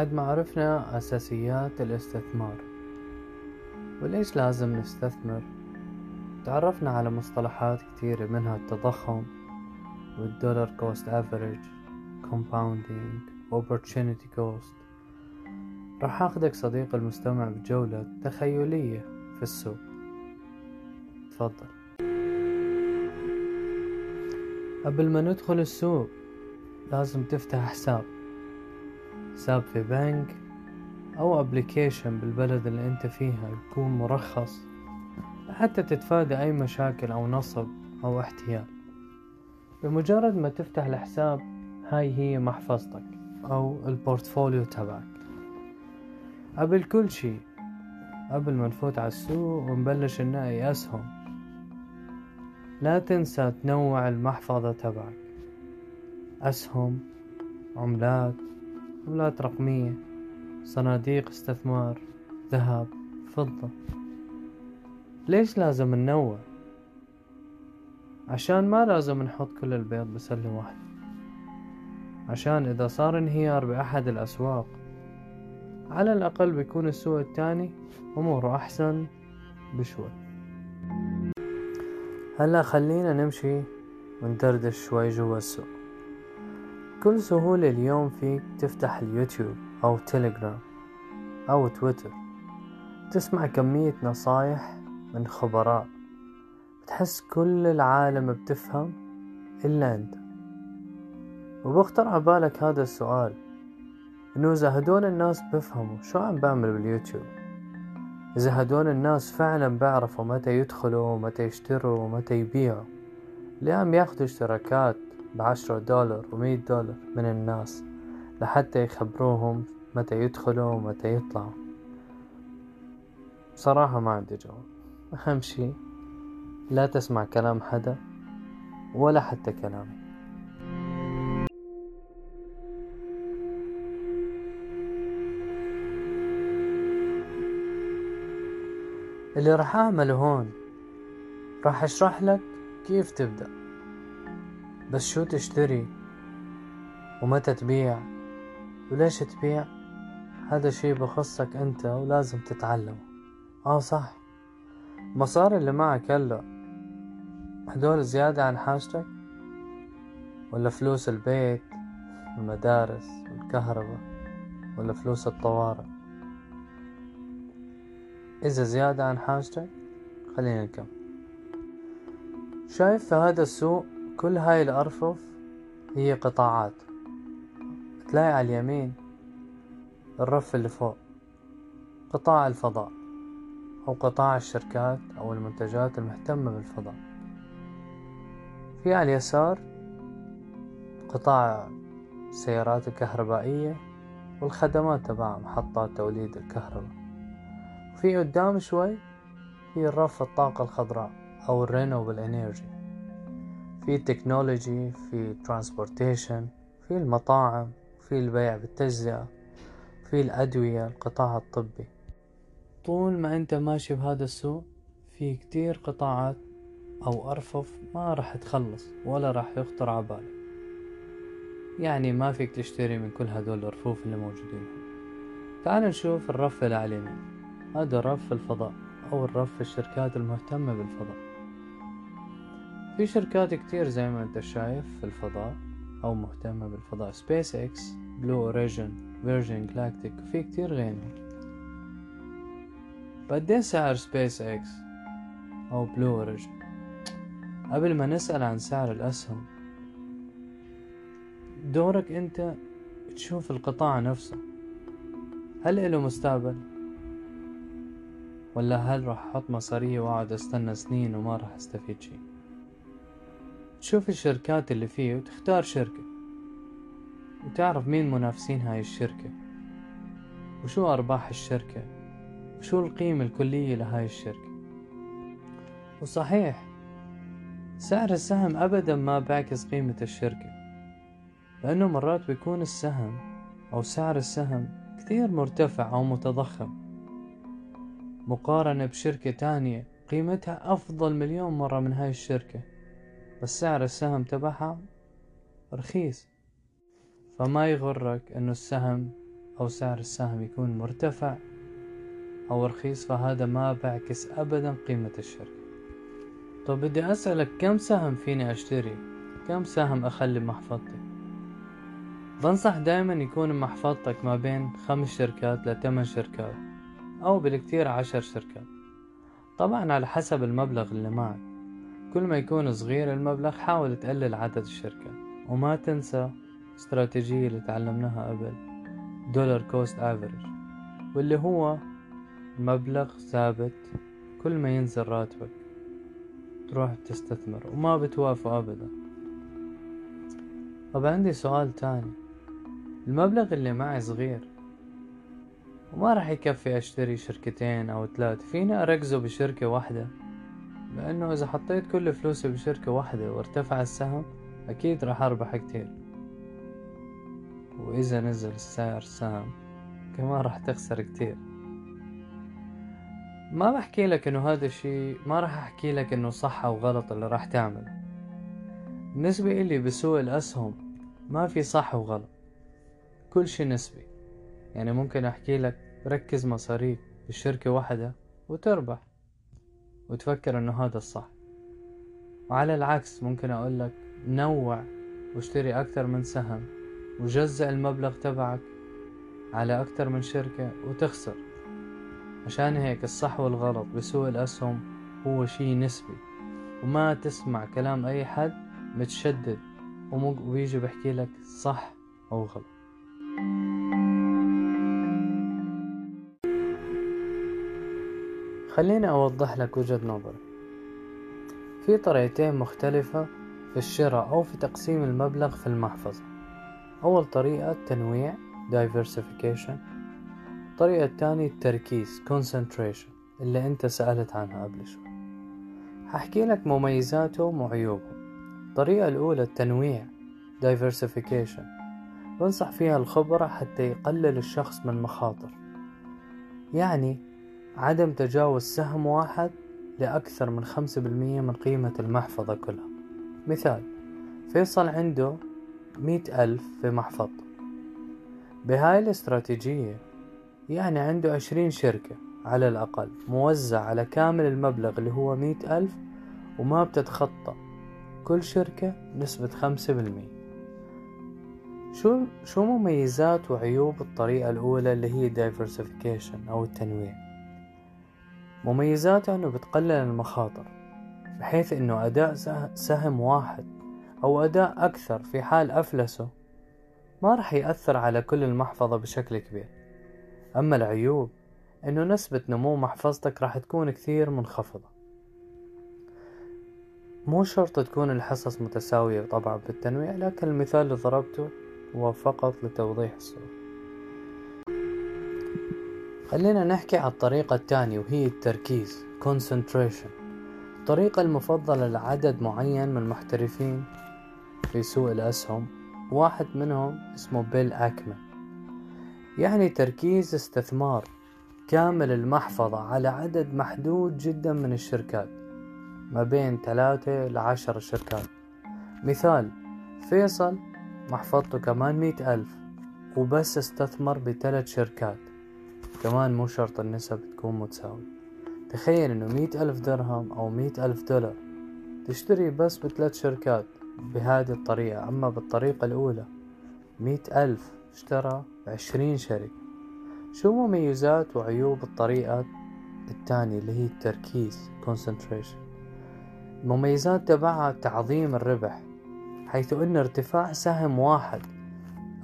بعد ما عرفنا أساسيات الاستثمار وليش لازم نستثمر؟ تعرفنا على مصطلحات كتيرة منها التضخم وال dollar cost average compounding opportunity cost. راح اخدك صديق المستمع بجولة تخيلية في السوق. تفضل. قبل ما ندخل السوق لازم تفتح حساب. حساب في بنك أو application بالبلد اللي أنت فيها يكون مرخص حتى تتفادى أي مشاكل أو نصب أو احتيال بمجرد ما تفتح الحساب هاي هي محفظتك أو ال portfolio تبعك. قبل كل شي قبل ما نفوت على السوق ونبلش نلاقي أسهم لا تنسى تنوع المحفظة تبعك. أسهم عملات عملات رقمية صناديق استثمار ذهب فضة. ليش لازم ننوع؟ عشان ما لازم نحط كل البيض بسلة واحدة. عشان إذا صار انهيار بأحد الأسواق على الأقل بيكون السوق التاني أموره أحسن بشوي. هلا خلينا نمشي وندردش شوي جوا السوق. بكل سهولة اليوم فيك تفتح اليوتيوب أو تيليجرام أو تويتر. تسمع كمية نصايح من خبراء. بتحس كل العالم بتفهم إلا أنت. وبخطر عبالك هذا السؤال. إنه إذا هدول الناس بفهموا شو عم بعمل باليوتيوب؟ إذا هدول الناس فعلا بيعرفوا متى يدخلوا ومتى يشتروا ومتى يبيعوا ليه عم ياخدوا اشتراكات؟ بعشرة دولار ومية دولار من الناس لحتى يخبروهم متى يدخلوا ومتى يطلعوا. بصراحة ما عندي جواب. أهم شي لا تسمع كلام حدا ولا حتى كلامي. اللي راح أعمله هون راح أشرح لك كيف تبدأ. بس شو تشتري ومتى تبيع وليش تبيع؟ هذا شي بخصك أنت ولازم تتعلمه. آه صح. مصاري اللي معك هلا هدول زيادة عن حاجتك؟ ولا فلوس البيت المدارس والكهرباء ولا فلوس الطوارئ؟ إذا زيادة عن حاجتك خلينا نكمل. شايف في هذا السوق كل هاي الأرفف هي قطاعات. تلاقي على اليمين الرف اللي فوق قطاع الفضاء أو قطاع الشركات أو المنتجات المهتمة بالفضاء. في على اليسار قطاع السيارات الكهربائية والخدمات تبع محطات توليد الكهرباء. في قدام شوي في الرف الطاقة الخضراء أو ال renewable energy. في technology في transportation في المطاعم في البيع بالتجزئة في الأدوية القطاع الطبي. طول ما أنت ماشي بهذا السوق في كتير قطاعات أو أرفف ما راح تخلص ولا راح يخطر عبالك يعني ما فيك تشتري من كل هدول الرفوف اللي موجودين. تعال نشوف الرف اللي اليمين هذا رف الفضاء أو الرف الشركات المهتمة بالفضاء. في شركات كتير زي ما انت شايف في الفضاء أو مهتمة بالفضاء. SpaceX Blue Origin Virgin Galactic وفي كتير غيرهم. قديه سعر سبيس إكس أو Blue Origin قبل ما نسأل عن سعر الأسهم دورك أنت تشوف القطاع نفسه. هل إله مستقبل؟ ولا هل راح أحط مصاريي وأقعد أستنى سنين وما راح أستفيد شي تشوف الشركات اللي فيه وتختار شركة. وتعرف مين منافسين هاي الشركة. وشو أرباح الشركة. وشو القيمة الكلية لهاي الشركة. وصحيح سعر السهم أبدا ما بيعكس قيمة الشركة. لأنه مرات بيكون السهم أو سعر السهم كثير مرتفع أو متضخم. مقارنة بشركة تانية قيمتها أفضل مليون مرة من هاي الشركة. بس سعر السهم تبعها رخيص. فما يغرك إنه السهم أو سعر السهم يكون مرتفع أو رخيص فهذا ما بعكس أبدا قيمة الشركة. طب بدي أسألك كم سهم فيني أشتري؟ كم سهم أخلي بمحفظتي بنصح دائما يكون محفظتك ما بين خمس شركات لثمان شركات أو بالكتير عشر شركات. طبعا على حسب المبلغ اللي معك. كل ما يكون صغير المبلغ حاول تقلل عدد الشركات وما تنسى استراتيجية اللي تعلمناها قبل dollar cost average واللي هو مبلغ ثابت كل ما ينزل راتبك تروح تستثمر وما بتوقف أبدا. طب عندي سؤال تاني. المبلغ اللي معي صغير وما راح يكفي أشتري شركتين أو ثلاث فيني أركزه بشركة واحدة؟ لأنه إذا حطيت كل فلوسي بشركة واحدة وارتفع السهم أكيد راح أربح كتير. وإذا نزل سعر السهم كمان راح تخسر كتير. ما بحكي لك إنه هذا الشي ما راح أحكي لك إنه صح أو غلط اللي راح تعمله. بالنسبة إلي بسوق الأسهم ما في صح وغلط. كل شي نسبي. يعني ممكن أحكي لك ركز مصاريك بشركة واحدة وتربح. وتفكر إنه هذا الصح. وعلى العكس ممكن أقول لك نوع واشتري أكتر من سهم وجزء المبلغ تبعك على أكتر من شركة وتخسر. عشان هيك الصح والغلط بسوق الأسهم هو شي نسبي. وما تسمع كلام أي حد متشدد وبيجي بحكي لك صح أو غلط. خليني أوضح لك وجهة نظري. في طريقتين مختلفة في الشراء أو في تقسيم المبلغ في المحفظة. أول طريقة تنويع diversification. الطريقة الثانية التركيز concentration اللي أنت سألت عنها قبل شوي. هحكي لك مميزاتهم وعيوبهم الطريقة الأولى التنويع diversification. بنصح فيها الخبرة حتى يقلل الشخص من مخاطر. يعني عدم تجاوز سهم واحد لأكثر من خمسة بالمية من قيمة المحفظة كلها. مثال فيصل عنده مئة ألف في محفظته بهاي الاستراتيجية يعني عنده عشرين شركة على الأقل موزع على كامل المبلغ اللي هو مئة ألف وما بتتخطى. كل شركة بنسبة خمسة بالمية. شو شو مميزات وعيوب الطريقة الأولى اللي هي diversification أو التنويع؟ مميزاتها أنه بتقلل المخاطر بحيث أنه أداء سهم واحد أو أداء أكثر في حال أفلسه ما رح يأثر على كل المحفظة بشكل كبير. أما العيوب أنه نسبة نمو محفظتك راح تكون كثير منخفضة. مو شرط تكون الحصص متساوية طبعا بالتنويع لكن المثال اللي ضربته هو فقط لتوضيح الصورة. خلينا نحكي على الطريقة الثانية وهي التركيز concentration. الطريقة المفضلة لعدد معين من المحترفين في سوق الأسهم واحد منهم اسمه بيل أكمان. يعني تركيز استثمار كامل المحفظة على عدد محدود جدا من الشركات ما بين ثلاثة لعشر شركات. مثال فيصل محفظته كمان مئة ألف وبس استثمر بثلاث شركات. كمان مو شرط النسب تكون متساوية. تخيل إنه مئة ألف درهم أو مئة ألف دولار تشتري بس بثلاث شركات بهذه الطريقة أما بالطريقة الأولى مئة ألف اشترى بعشرين شركة. شو مميزات وعيوب الطريقة الثانية اللي هي التركيز concentration المميزات تبعها تعظيم الربح حيث أن ارتفاع سهم واحد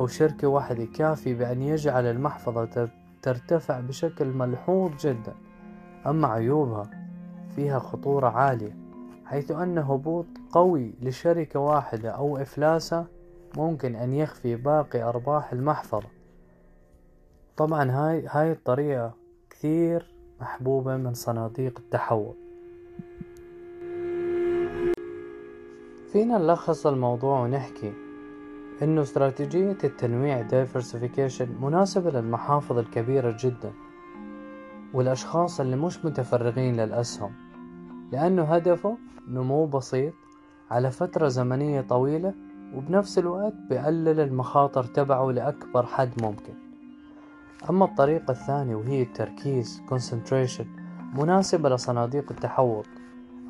أو شركة واحدة كافي بأن يجعل المحفظة ترتفع بشكل ملحوظ جدا أما عيوبها فيها خطورة عالية حيث أن هبوط قوي لشركة واحدة أو إفلاسها ممكن أن يخفي باقي أرباح المحفظة. طبعا هاي هاي الطريقة كثير محبوبة من صناديق التحول. فينا نلخص الموضوع ونحكي إنه استراتيجية التنويع diversification مناسبة للمحافظ الكبيرة جدا والأشخاص اللي مش متفرغين للأسهم لأنه هدفه نمو بسيط على فترة زمنية طويلة وبنفس الوقت بقلل المخاطر تبعه لأكبر حد ممكن. أما الطريقة الثانية وهي التركيز concentration مناسبة لصناديق التحوط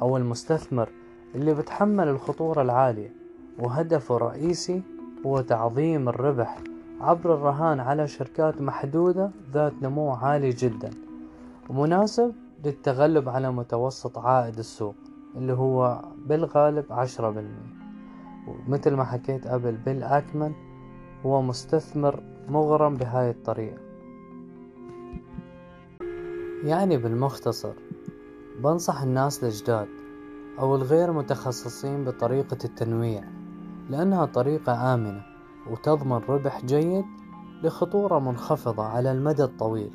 أو المستثمر اللي بتحمل الخطورة العالية وهدفه الرئيسي هو تعظيم الربح عبر الرهان على شركات محدودة ذات نمو عالي جدا ومناسب للتغلب على متوسط عائد السوق اللي هو بالغالب عشرة بالمية ومثل ما حكيت قبل بيل أكمن هو مستثمر مغرم بهاي الطريقة. يعني بالمختصر بنصح الناس الجداد أو الغير متخصصين بطريقة التنويع لأنها طريقة آمنة وتضمن ربح جيد لخطورة منخفضة على المدى الطويل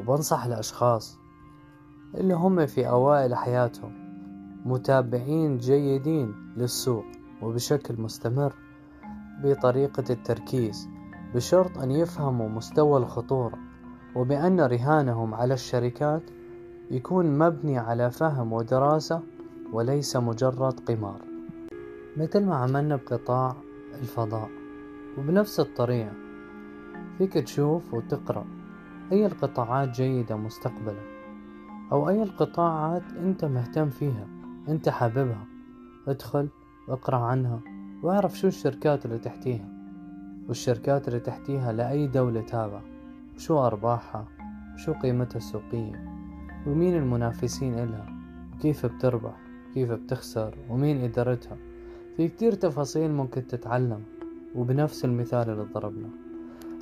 وبنصح الأشخاص اللي هم في أوائل حياتهم متابعين جيدين للسوق وبشكل مستمر بطريقة التركيز بشرط أن يفهموا مستوى الخطورة وبأن رهانهم على الشركات يكون مبني على فهم ودراسة وليس مجرد قمار. مثل ما عملنا بقطاع الفضاء وبنفس الطريقة. فيك تشوف وتقرأ أي القطاعات جيدة مستقبلا أو أي القطاعات أنت مهتم فيها أنت حاببها. ادخل واقرأ عنها واعرف شو الشركات اللي تحتيها. والشركات اللي تحتيها لأي دولة تابعة وشو أرباحها وشو قيمتها السوقية ومين المنافسين إلها وكيف بتربح كيف بتخسر ومين إدارتها. في كتير تفاصيل ممكن تتعلم وبنفس المثال اللي ضربنا.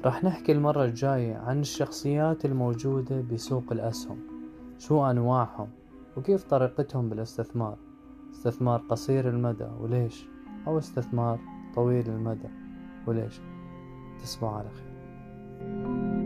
راح نحكي المرة الجاية عن الشخصيات الموجودة بسوق الأسهم شو أنواعهم وكيف طريقتهم بالاستثمار. استثمار قصير المدى وليش؟ أو استثمار طويل المدى وليش؟ تصبحوا على خير.